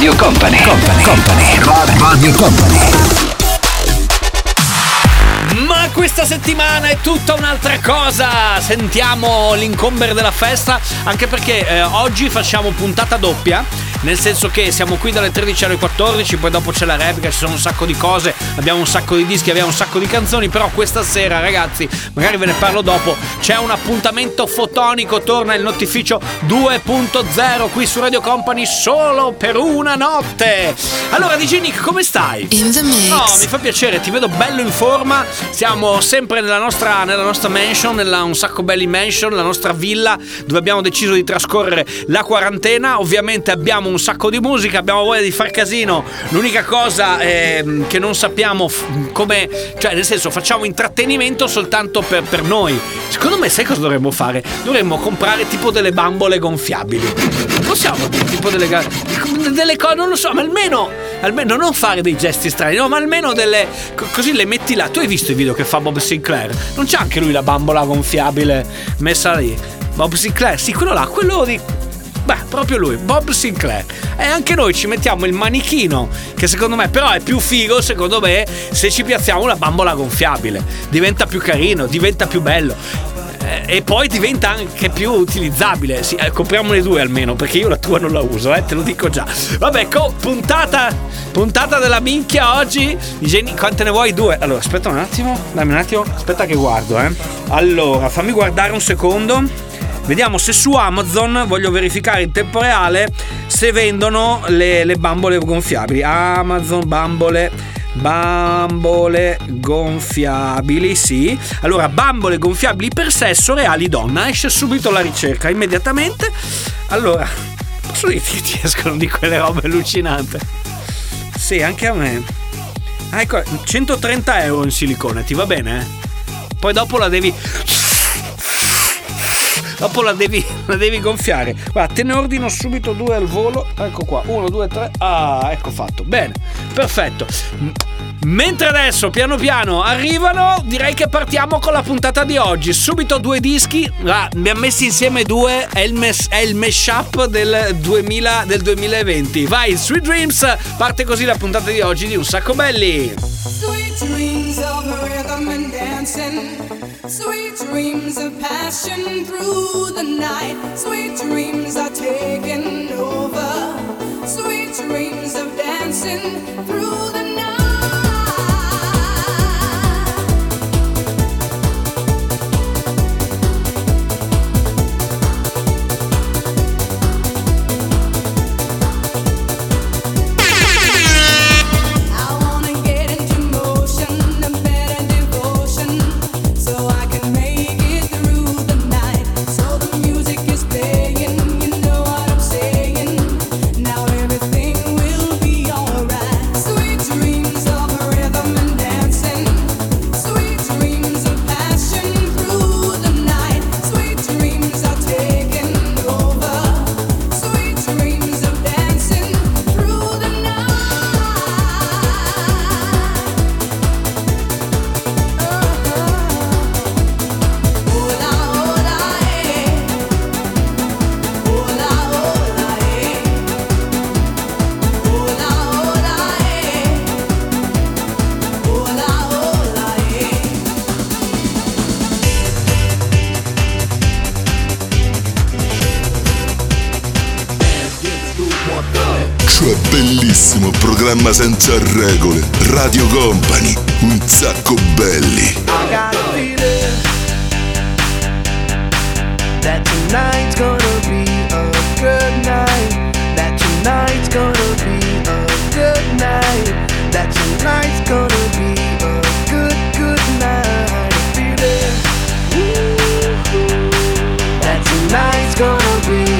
Radio Company. Company. Company. Radio Company. Ma questa settimana è tutta un'altra cosa. Sentiamo l'incomber della festa, anche perché eh, oggi facciamo puntata doppia nel senso che siamo qui dalle 13 alle 14, poi dopo c'è la replica, ci sono un sacco di cose, abbiamo un sacco di dischi, abbiamo un sacco di canzoni, però questa sera ragazzi, magari ve ne parlo dopo, c'è un appuntamento fotonico, torna il notificio 2.0 qui su Radio Company solo per una notte. Allora DJ Nick, come stai? No, mi fa piacere, ti vedo bello in forma, siamo sempre nella nostra, nella nostra mansion, nella un sacco belli mansion, la nostra villa dove abbiamo deciso di trascorrere la quarantena, ovviamente abbiamo un sacco di musica, abbiamo voglia di far casino. L'unica cosa eh, che non sappiamo f- come, cioè nel senso facciamo intrattenimento soltanto per, per noi. Secondo me sai cosa dovremmo fare? Dovremmo comprare tipo delle bambole gonfiabili. Possiamo tipo delle, delle cose, non lo so, ma almeno, almeno non fare dei gesti strani, no, ma almeno delle, così le metti là. Tu hai visto il video che fa Bob Sinclair? Non c'è anche lui la bambola gonfiabile messa lì? Bob Sinclair, sì, quello là, quello di Beh, proprio lui, Bob Sinclair. E anche noi ci mettiamo il manichino, che secondo me però è più figo, secondo me, se ci piazziamo una bambola gonfiabile. Diventa più carino, diventa più bello e poi diventa anche più utilizzabile. Sì, eh, compriamone due almeno, perché io la tua non la uso, eh, te lo dico già. Vabbè, co- puntata, puntata della minchia oggi. Geni- quante ne vuoi? Due. Allora, aspetta un attimo, dammi un attimo, aspetta che guardo, eh. Allora, fammi guardare un secondo. Vediamo se su Amazon voglio verificare in tempo reale se vendono le, le bambole gonfiabili. Amazon bambole bambole gonfiabili, sì. Allora, bambole gonfiabili per sesso reali donna. Esce subito la ricerca, immediatamente. Allora, posso dirti ti escono di quelle robe allucinanti? Sì, anche a me. Ah, ecco, 130 euro in silicone, ti va bene? Poi dopo la devi dopo la devi, la devi gonfiare. Guarda, te ne ordino subito due al volo. Ecco qua, uno, due, tre. Ah, ecco fatto. Bene, perfetto. Mentre adesso piano piano arrivano, direi che partiamo con la puntata di oggi. Subito due dischi, ah, ne ha messi insieme due, è il, mes- è il mashup del, 2000, del 2020. Vai, Sweet Dreams, parte così la puntata di oggi di Un Sacco Belli. Sweet dreams of rhythm and dancing. Sweet dreams of passion through the night. Sweet dreams are taking over. Sweet dreams of dancing through the night. Programma senza regole. Radio Company, un sacco belli. That tonight's gonna be a good night. That tonight's gonna be a good night. That tonight's gonna be a good, good night. Feel it. That tonight's gonna be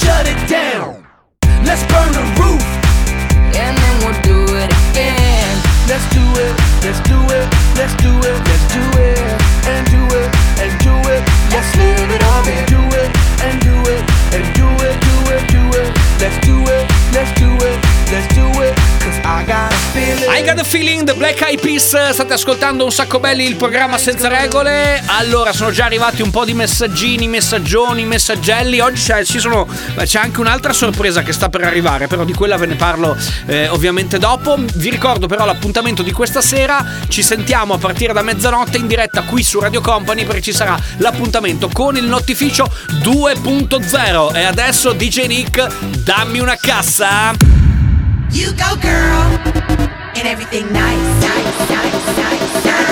shut it down. The Black Eyed Peas. State ascoltando un sacco belli il programma senza regole. Allora sono già arrivati un po' di messaggini, messaggioni, messaggelli. Oggi c'è, sono, c'è anche un'altra sorpresa che sta per arrivare Però di quella ve ne parlo eh, ovviamente dopo. Vi ricordo però l'appuntamento di questa sera. Ci sentiamo a partire da mezzanotte in diretta qui su Radio Company Perché ci sarà l'appuntamento con il notificio 2.0 E adesso DJ Nick dammi una cassa. You go, girl, and everything nice, nice, nice, nice, nice.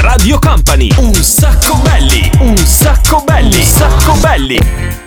Radio Company, un sacco belli, un sacco belli, un sacco belli.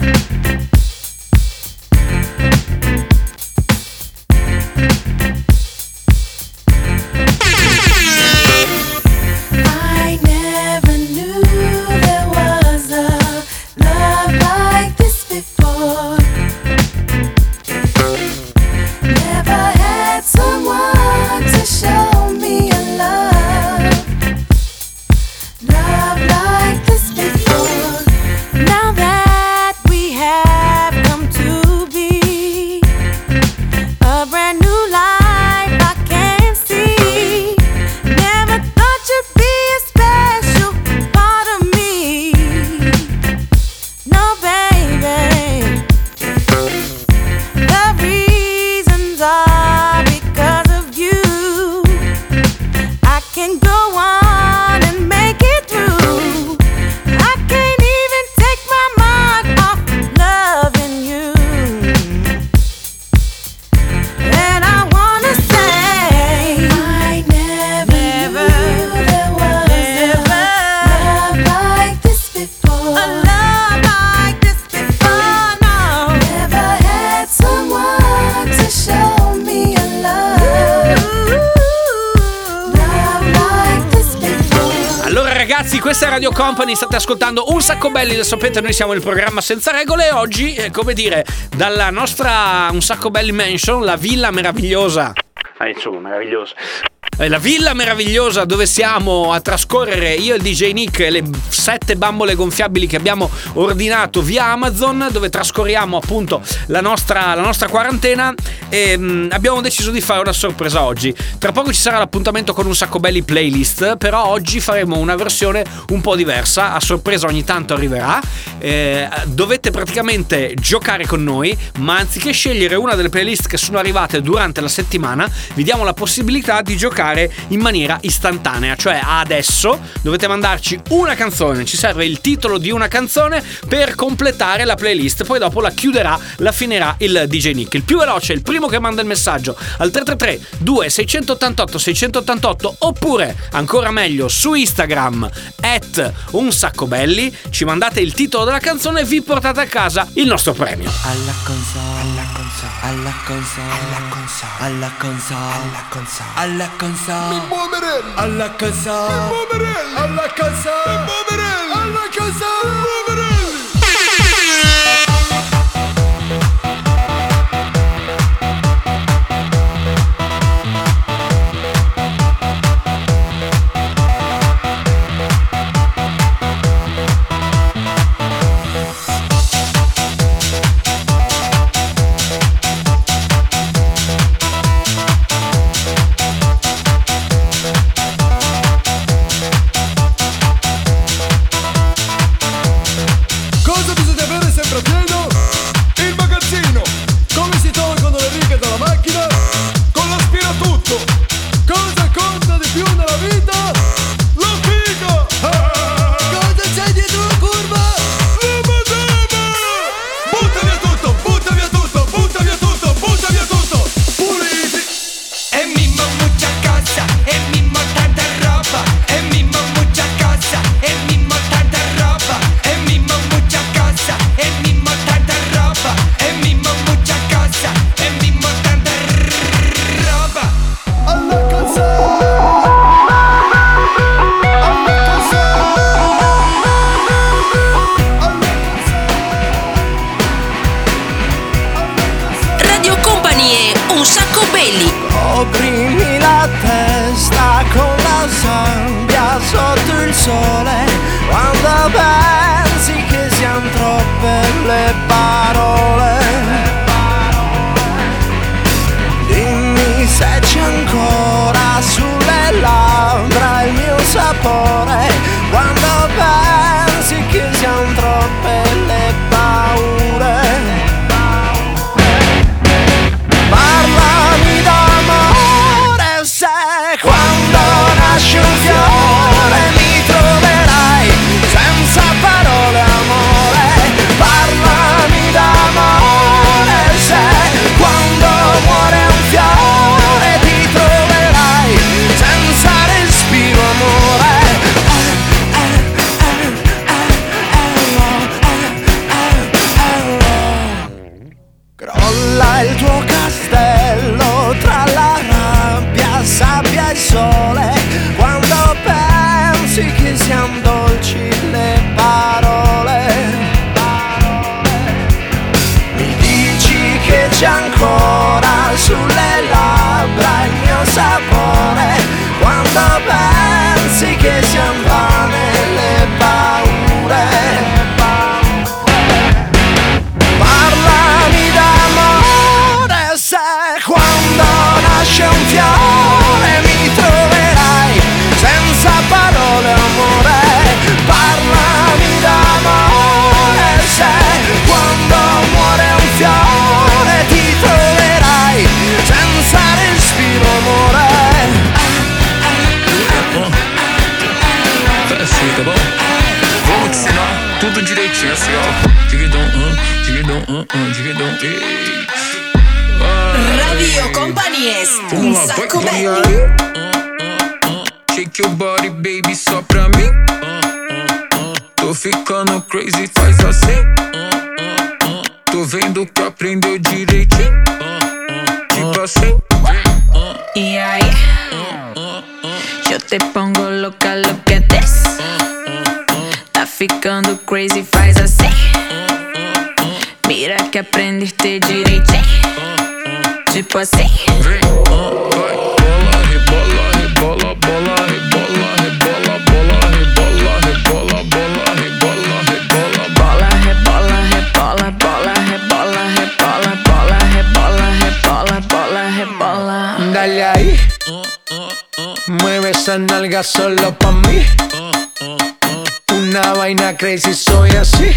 Company, state ascoltando un sacco belli, lo sapete, noi siamo il programma senza regole e oggi, eh, come dire, dalla nostra un sacco belli mansion, la villa meravigliosa. Ah, insomma, meravigliosa. Eh, La villa meravigliosa dove siamo a trascorrere io e il DJ Nick e le sette bambole gonfiabili che abbiamo ordinato via Amazon, dove trascorriamo appunto la nostra, la nostra quarantena e mm, abbiamo deciso di fare una sorpresa oggi. Tra poco ci sarà l'appuntamento con un sacco belli playlist, però oggi faremo una versione un po' diversa, a sorpresa ogni tanto arriverà. Eh, dovete praticamente giocare con noi, ma anziché scegliere una delle playlist che sono arrivate durante la settimana, vi diamo la possibilità di giocare in maniera istantanea, cioè adesso dovete mandarci una canzone, ci serve il titolo di una canzone per completare la playlist, poi dopo la chiuderà, la finirà il DJ Nick. Il più veloce il primo che manda il messaggio al 333 2688 688 oppure ancora meglio su Instagram at un sacco belli, ci mandate il titolo della canzone e vi portate a casa il nostro premio. alla console, alla console, alla console, alla console, alla console, alla console, alla console, mi muoverelli, alla console, mi muoverelli, alla console, mi muoverelli, direitinho, tipo oh, oh, oh, assim. E aí, eu te pongo louca, look at this, Tá ficando crazy, nalga solo pa' mí Una vaina crazy, soy así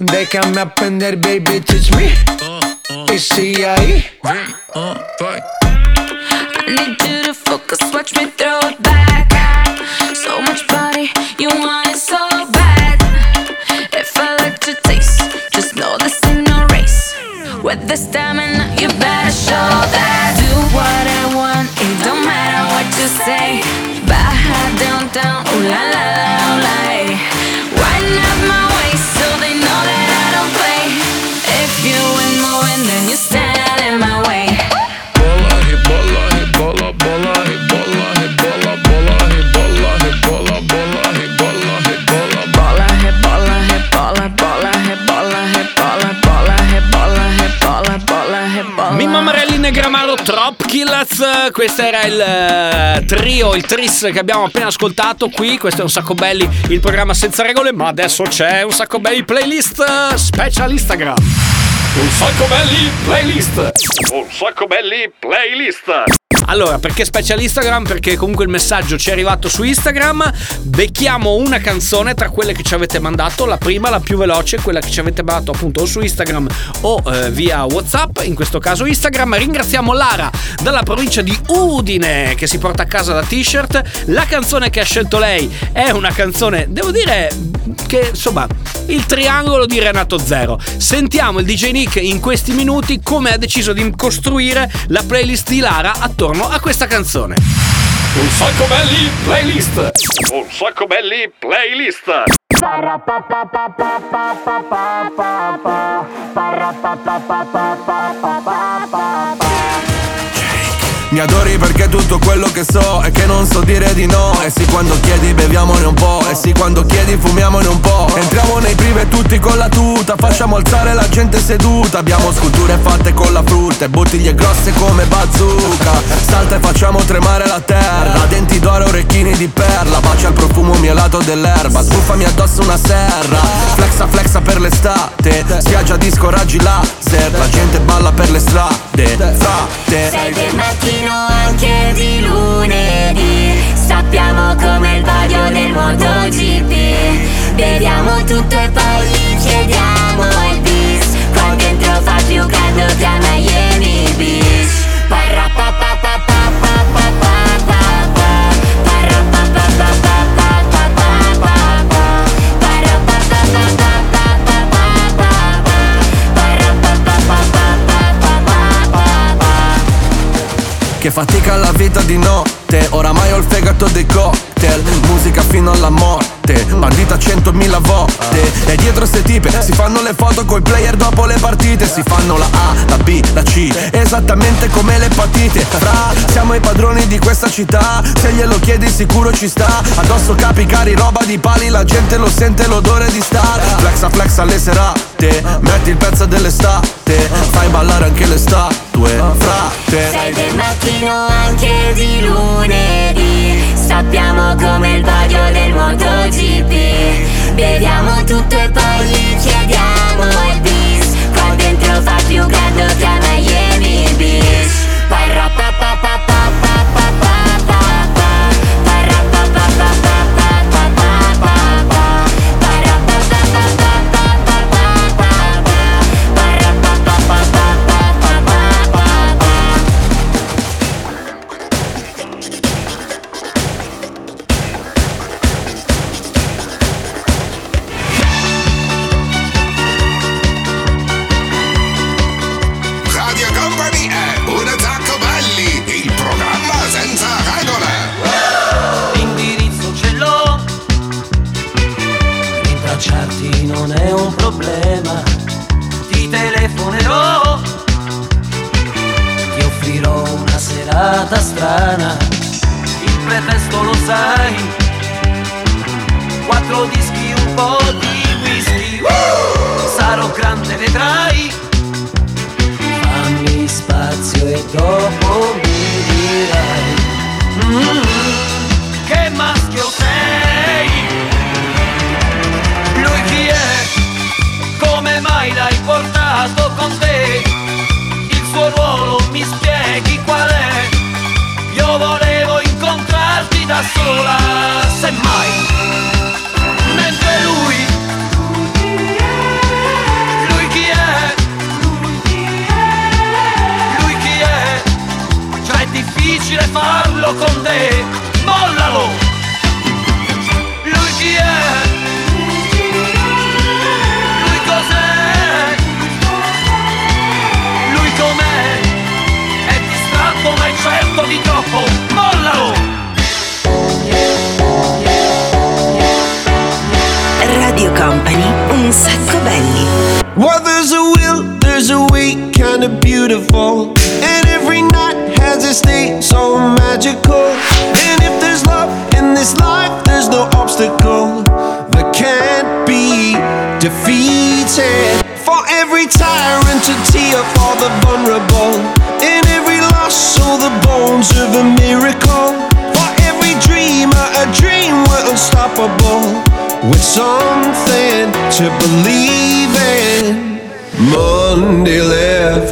Déjame aprender, baby, teach me Y ahí. I need you to focus, watch me throw it back. So much body, you want it so bad. If I let you taste, just know this ain't no race. With the stamina, Marelli Negramaro Trop Killers, questo era il eh, trio, il tris che abbiamo appena ascoltato qui, questo è un sacco belli, il programma senza regole, ma adesso c'è un sacco belli playlist special Instagram. Un sacco belli playlist. Un sacco belli playlist. Allora, perché special Instagram? Perché comunque il messaggio ci è arrivato su Instagram. Becchiamo una canzone tra quelle che ci avete mandato. La prima, la più veloce, quella che ci avete mandato appunto o su Instagram o eh, via WhatsApp, in questo caso Instagram. Ringraziamo Lara dalla provincia di Udine che si porta a casa la t-shirt. La canzone che ha scelto lei è una canzone, devo dire, che insomma, il triangolo di Renato Zero. Sentiamo il DJ Nick in questi minuti come ha deciso di costruire la playlist di Lara attorno a questa canzone. Un sacco belli playlist. Un sacco belli playlist. Mi adori perché tutto quello che so è che non so dire di no. E sì quando chiedi beviamone un po' E sì quando chiedi fumiamone un po' Entriamo nei prive tutti con la tuta Facciamo alzare la gente seduta. Abbiamo sculture fatte con la frutta E bottiglie grosse come bazooka. Salta e facciamo tremare la terra. Denti d'oro, orecchini di perla. Bacia il profumo mielato dell'erba. Sbuffami addosso una serra. Flexa flexa per l'estate. Spiaggia disco raggi laser La gente balla per le strade. Frate Sei del mattino anche di lunedì. Sappiamo come il vaglio del MotoGP. Beviamo tutto e poi gli chiediamo il bis. Qua dentro fa più caldo che a Miami Beach Che fatica la vita di notte Oramai ho il fegato dei cocktail Musica fino alla morte Bandita centomila volte. E dietro ste tipe Si fanno le foto coi player dopo le partite Si fanno la A, la B, la C Esattamente come l'epatite Fra, siamo i padroni di questa città Se glielo chiedi sicuro ci sta. Addosso capi cari, roba di pali La gente lo sente l'odore di star. Flexa flexa alle serate Metti il pezzo dell'estate Fai ballare anche le statue Frate. Sei del mattino anche di lunedì. Sappiamo come il vaglio del MotoGP. Beviamo tutto e poi gli chiediamo il bis. Qua dentro fa più caldo che a Miami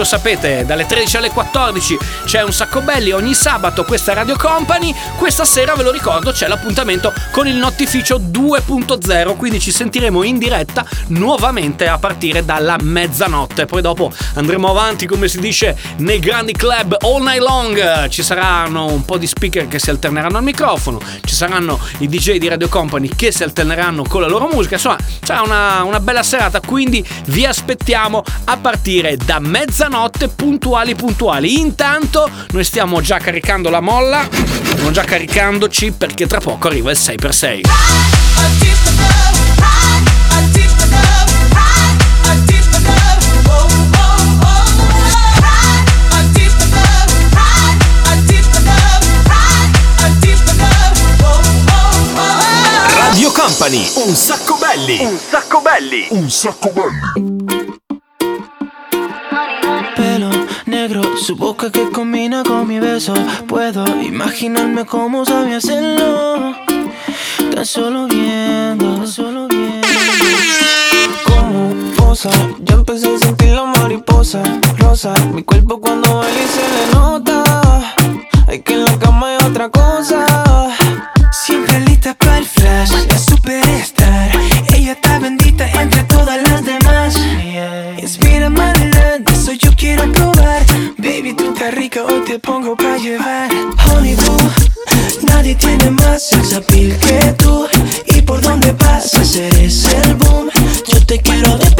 lo sapete, dalle 13 alle 14 c'è un sacco belli ogni sabato, questa Radio Company. Questa sera ve lo ricordo, c'è l'appuntamento con il Notificio 2.0, quindi ci sentiremo in diretta nuovamente a partire dalla mezzanotte. Poi dopo andremo avanti, come si dice, nei grandi club all night long. Ci saranno un po' di speaker che si alterneranno al microfono, ci saranno i DJ di Radio Company che si alterneranno con la loro musica. Insomma, sarà una, una bella serata, quindi vi aspettiamo a partire da mezzanotte puntuali puntuali. Intanto noi stiamo già caricando la molla, stiamo già caricandoci perché tra poco arriva il 6x6. Radio Company, un sacco belli. Un sacco belli. Un sacco belli. Boca que combina con mi beso. Puedo imaginarme cómo sabía hacerlo. Tan solo viendo, tan solo viendo. Como posa, ya empecé a sentir la mariposa rosa. Mi cuerpo cuando baila y se le nota. Hay que en la cama hay otra cosa. Siempre lista para el flash, la superstar. Ella está bendita Rica, hoy te pongo para llevar. Honey boo, nadie tiene más sex appeal que tú. Y por donde pasas eres el boom. Yo te quiero de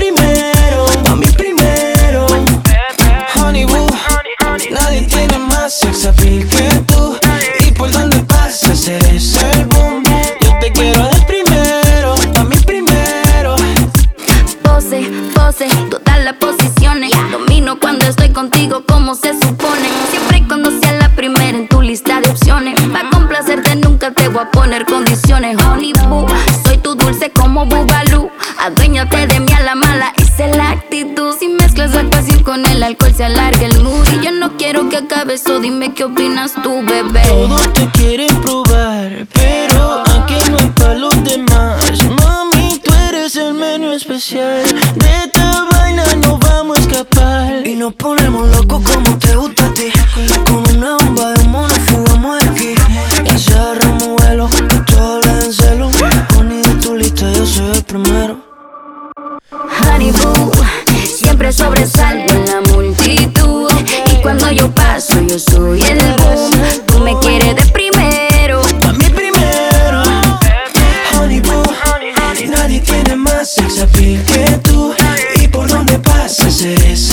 contigo como se supone. Siempre y cuando sea la primera en tu lista de opciones. Para complacerte nunca te voy a poner condiciones. Honey boo, soy tu dulce como Bubalú. Aduéñate de mí a la mala, esa es la actitud. Si mezclas la pasión con el alcohol se alarga el mood. Y yo no quiero que acabe eso, dime qué opinas tú, bebé. Todos te quieren probar, pero aquí no hay para los demás. Mami, tú eres el menú especial. De vamos a escapar. Y nos ponemos locos como te gusta a ti. Con una bomba de mono fugamos de aquí. Y cerramos vuelo, que todo habla en celo. Honey, de tu lista yo soy el primero. Honey boo, siempre sobresalgo en la multitud. Y cuando yo paso, yo soy el boom. Tú me quieres de primero. A mí primero. Honey boo, nadie tiene más sex Entonces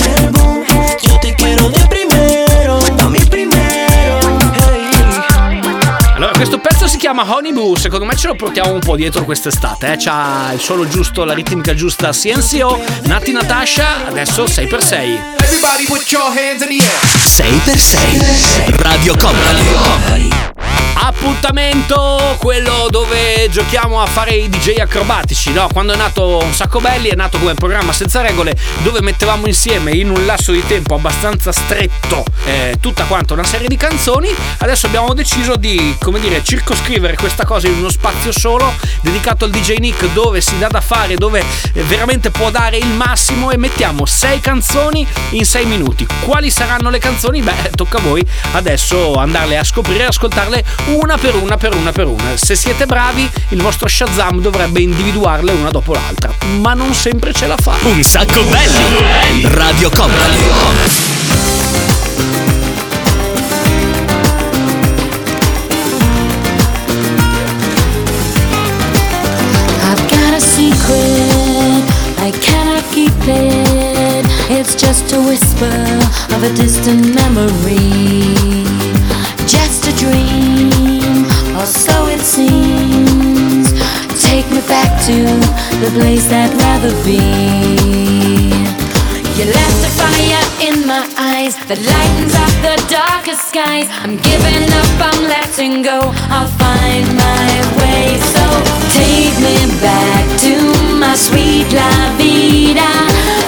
chiama Honey Boo. Secondo me ce lo portiamo un po' dietro quest'estate. Eh? C'ha il suono giusto, la ritmica giusta. CNCO, Nati Natasha. Adesso 6x6. Everybody put your hands in the air. 6x6. Radio Company. Appuntamento quello dove giochiamo a fare i DJ acrobatici, no? Quando è nato Un sacco belli è nato come programma senza regole dove mettevamo insieme in un lasso di tempo abbastanza stretto eh, tutta quanta una serie di canzoni. Adesso abbiamo deciso di, come dire, circoscrivere questa cosa in uno spazio solo dedicato al DJ Nick dove si dà da fare, dove eh, veramente può dare il massimo e mettiamo sei canzoni in sei minuti. Quali saranno le canzoni? Beh, tocca a voi adesso andarle a scoprire e ascoltarle una per una per una per una. Se siete bravi, il vostro Shazam dovrebbe individuarle una dopo l'altra, ma non sempre ce la fa. Un sacco belli. Radio Company. It's just a whisper of a distant memory. Just a dream, or so it seems. Take me back to the place I'd rather be. You left a fire in my eyes that lightens up the darkest skies. I'm giving up, I'm letting go. I'll find my way. So take me back to my sweet la vida.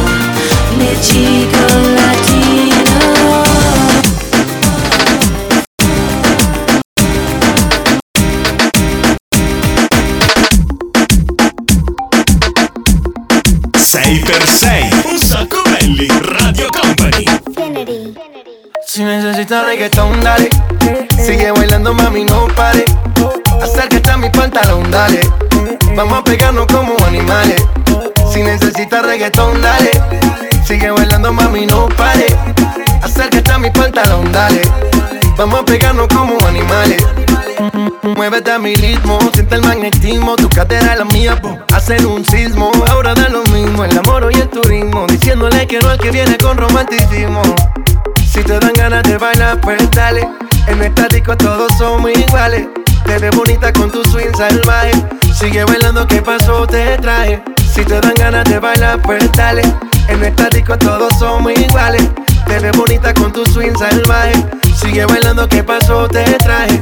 6 per 6 Un sacco belli, Radio Company. Si necesitas reggaetón, dale. Sigue bailando, mami, no pare. Acércate a mi pantalón, dale. Vamos a pegarnos como animales. Si necesitas reggaeton, dale. Sigue bailando, mami, no pare. Acércate a mi pantalón, dale. Vamos a pegarnos como animales. Muévete a mi ritmo, siente el magnetismo. Tu cadera la mía, po, hacen un sismo. Ahora da lo mismo, el amor y el turismo. Diciéndole que no al que viene con romanticismo. Si te dan ganas de bailar, pues dale. En esta disco todos somos iguales. Te ves bonita con tu swing salvaje. Sigue bailando, ¿qué pasó? Te traje. Si te dan ganas de bailar, pues dale. En esta disco todos somos iguales. Te ves bonita con tu swing salvaje. Sigue bailando, ¿qué pasó? Te traje.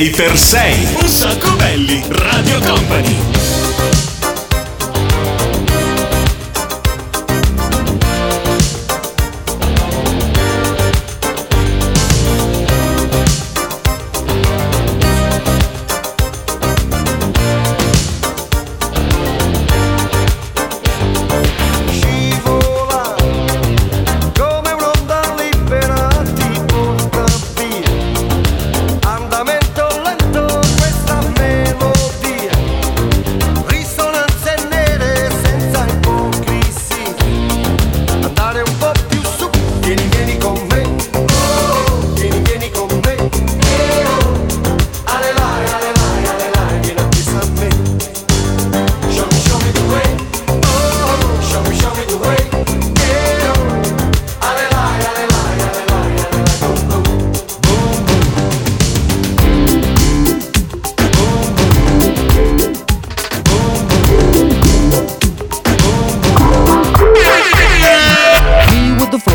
6x6. Un sacco belli, Radio Company.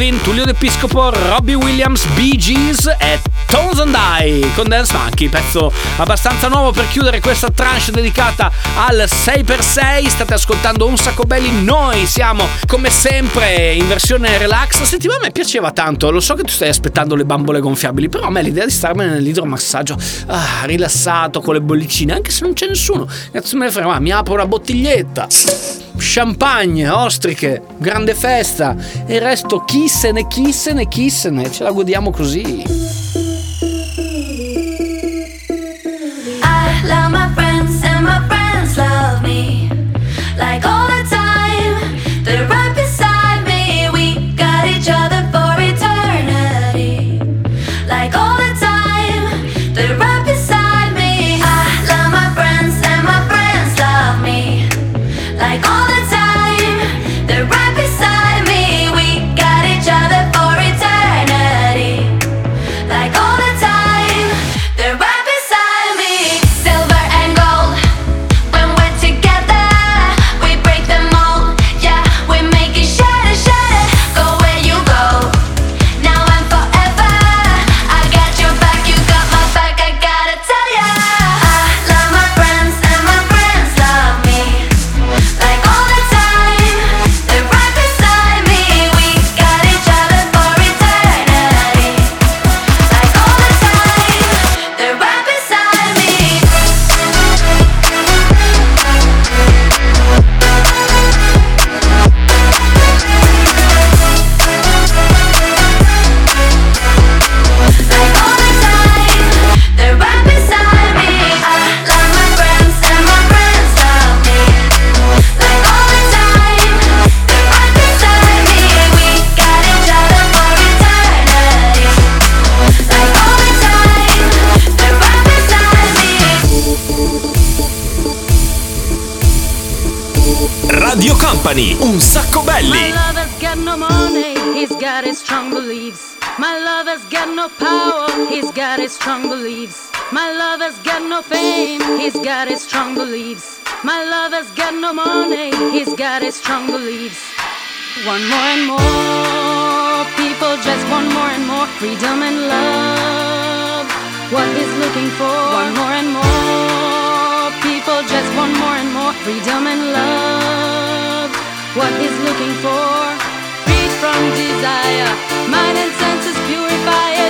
J Balvin, Tullio D'Episcopo, Robbie Williams, Bee Gees e Tones and I con Dance Monkey, pezzo abbastanza nuovo per chiudere questa tranche dedicata al 6x6. State ascoltando un sacco belli, noi siamo come sempre in versione relax. Senti, a me piaceva tanto, lo so che tu stai aspettando le bambole gonfiabili, però a me l'idea di starmene nell'idromassaggio ah, rilassato con le bollicine, anche se non c'è nessuno, cazzo me ne frega, mi apro una bottiglietta champagne, ostriche, grande festa e il resto chissene, chissene, chissene, ce la godiamo così. My lover's got no fame, he's got his strong beliefs. My lover's got no money, he's got his strong beliefs. One more and more people just want more and more freedom and love. What he's looking for, one more and more people just want more and more freedom and love. What he's looking for, freed from desire, mind and senses purify.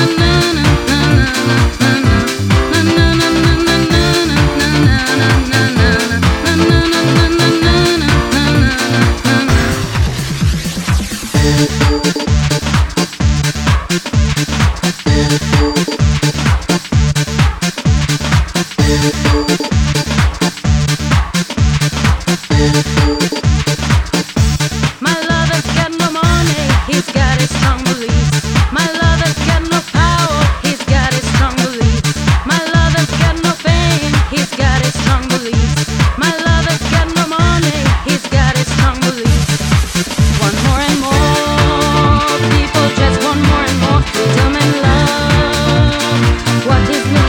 What is love?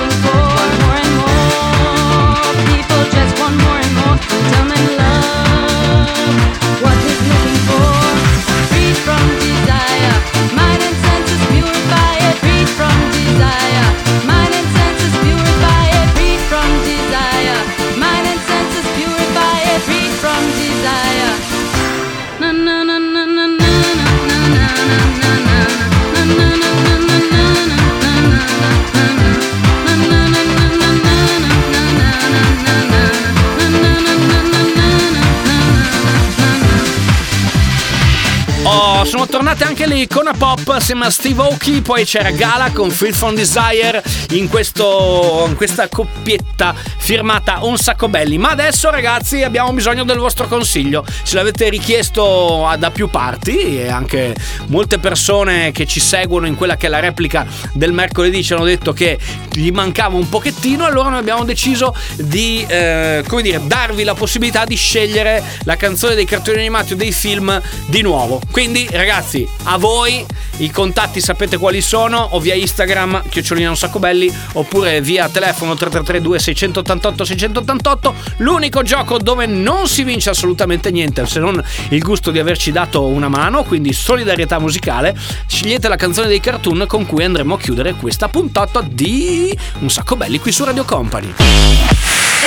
Anche le icona pop assieme a Steve Aoki, poi c'era Gala con Feel from Desire in, questo, in questa coppietta firmata Un sacco belli. Ma adesso ragazzi abbiamo bisogno del vostro consiglio, ce l'avete richiesto a- da più parti e anche molte persone che ci seguono in quella che è la replica del mercoledì ci hanno detto che gli mancava un pochettino, allora noi abbiamo deciso di eh, come dire, darvi la possibilità di scegliere la canzone dei cartoni animati o dei film di nuovo. Quindi ragazzi, a voi i contatti sapete quali sono, o via Instagram, chiocciolina un sacco belli, oppure via telefono 3332 688 688. L'unico gioco dove non si vince assolutamente niente se non il gusto di averci dato una mano, quindi solidarietà musicale. Scegliete la canzone dei cartoon con cui andremo a chiudere questa puntata di Un sacco belli qui su Radio Company.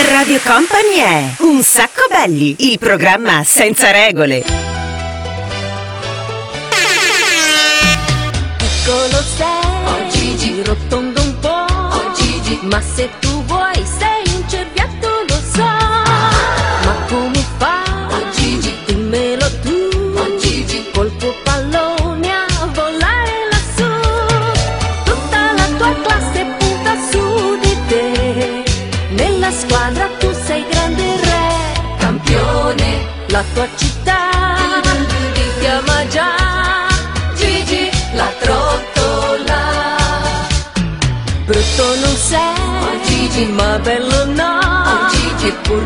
Radio Company è Un sacco belli, il programma senza regole. Ma se tu vuoi sei un cerbiatto lo so. Ma come fa? Oh Gigi. Dimmelo tu. Oh Gigi. Col tuo pallone a volare lassù. Tutta la tua classe punta su di te. Nella squadra tu sei grande re. Campione. La tua città Gigi ma bello no Gigi pur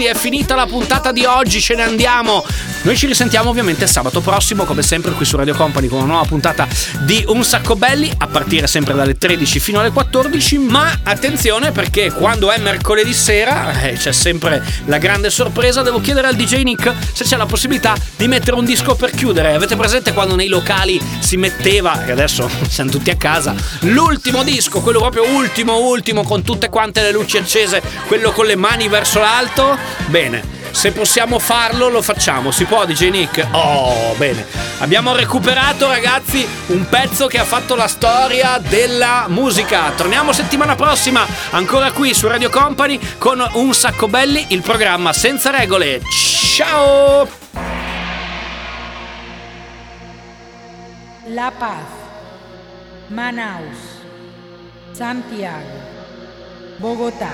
ragazzi, è finita la puntata di oggi, ce ne andiamo. Noi ci risentiamo ovviamente sabato prossimo, come sempre qui su Radio Company con una nuova puntata di Un Sacco Belli, a partire sempre dalle 13 fino alle 14, ma attenzione perché quando è mercoledì sera eh, c'è sempre la grande sorpresa, devo chiedere al DJ Nick se c'è la possibilità di mettere un disco per chiudere. Avete presente quando nei locali si metteva, che adesso siamo tutti a casa, l'ultimo disco, quello proprio ultimo ultimo con tutte quante le luci accese, quello con le mani verso l'alto? Bene. Se possiamo farlo, lo facciamo. Si può, DJ Nick? Oh, bene. Abbiamo recuperato, ragazzi, un pezzo che ha fatto la storia della musica. Torniamo settimana prossima, ancora qui su Radio Company, con Un Sacco Belli, il programma senza regole. Ciao! La Paz, Manaus, Santiago, Bogotá,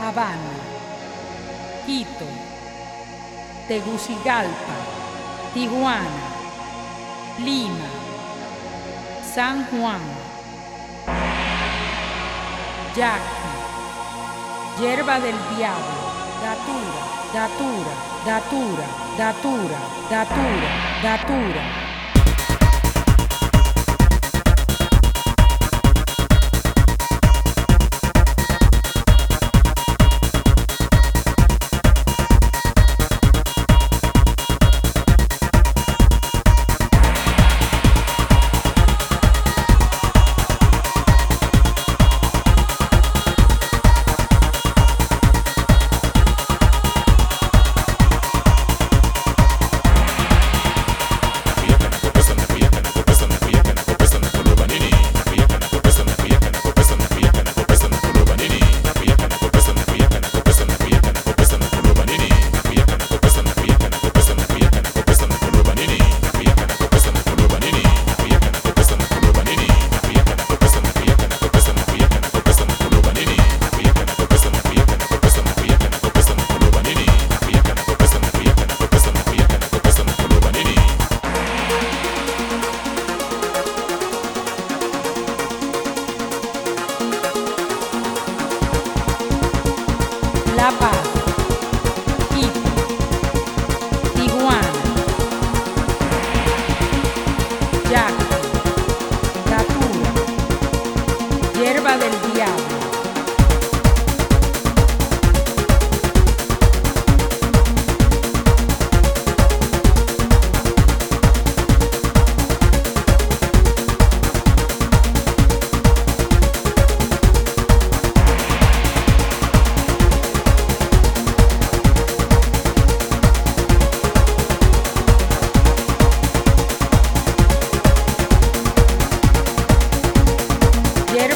Habana, Quito, Tegucigalpa, Tijuana, Lima, San Juan, Yaqui, Yerba del Diablo, Datura, Datura, Datura, Datura, Datura, Datura.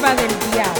Del Diablo.